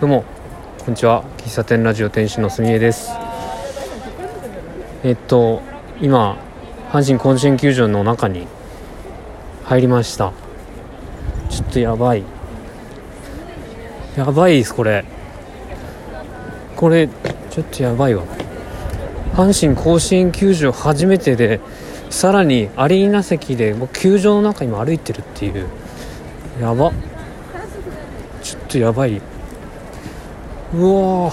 どうもこんにちは。喫茶店ラジオ店主のすみえです。えっと今阪神甲子園球場の中に入りました。ちょっとやばい。やばいですこれ。これちょっとやばいわ。阪神甲子園球場初めてでさらにアリーナ席でもう球場の中今歩いてるっていう。やば。ちょっとやばい。うわ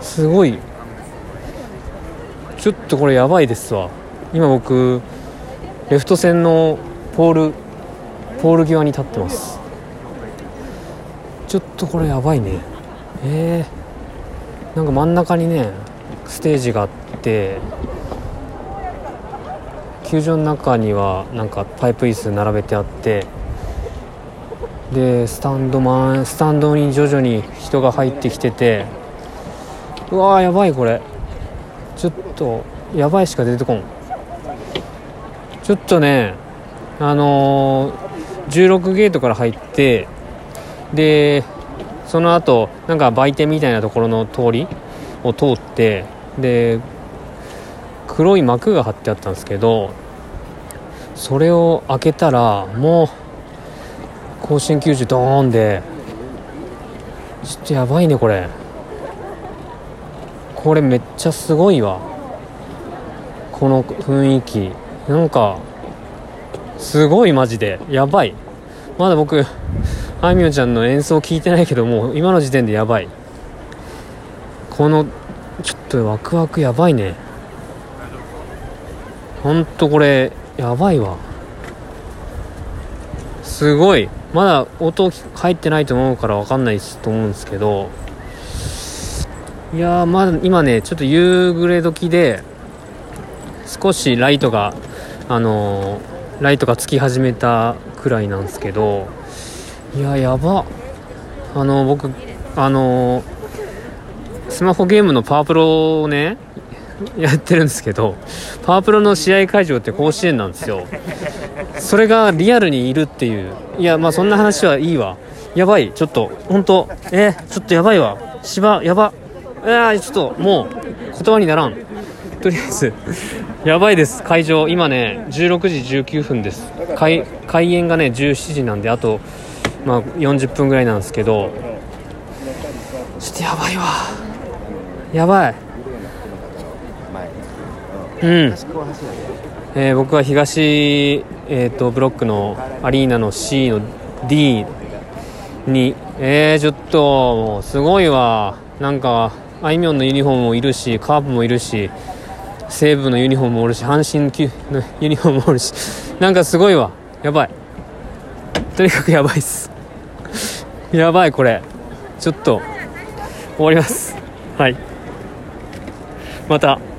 すごい。ちょっとこれやばいですわ。今僕レフト線のポールポール際に立ってます。ちょっとこれやばいね。えー、なんか真ん中にねステージがあって球場の中にはなんかパイプ椅子並べてあってでスタンドマンスタンドに徐々に人が入ってきててうわーやばいこれ。ちょっとやばいしか出てこん。ちょっとねあのー、16ゲートから入ってでその後なんか売店みたいなところの通りを通ってで黒い幕が張ってあったんですけどそれを開けたらもう甲子園球児ドーンで。ちょっとやばいねこれ。これめっちゃすごいわ。この雰囲気。なんかすごいマジで。やばい。まだ僕あいみょんちゃんの演奏聞いてないけどもう今の時点でやばい。このちょっとワクワクやばいね。ほんとこれやばいわ。すごい。まだ音入ってないと思うから分かんないと思うんですけどいやまだ今ねちょっと夕暮れ時で少しライトがあのー、ライトがつき始めたくらいなんですけどいややば。あの僕あのスマホゲームのパワープロをねやってるんですけどパワープロの試合会場って甲子園なんですよ。それがリアルにいるっていう。いやまあそんな話はいいわ。やばい。ちょっと本当えー、ちょっとやばいわ。芝やば。いやちょっともう言葉にならん。とりあえずやばいです。会場今ね16時19分です。開開演がね17時なんであとまあ40分ぐらいなんですけど。ちょっとやばいわ。やばい。うん、えー、僕は東、えーと、ブロックのアリーナの C の D にえー、ちょっともうすごいわ。なんかあいみょんのユニフォームもいるしカープもいるし西武のユニフォームもおるし阪神のユニフォームもおるし。なんかすごいわ。やばい。とにかくやばいっす。やばいこれ。ちょっと終わります。はい。また。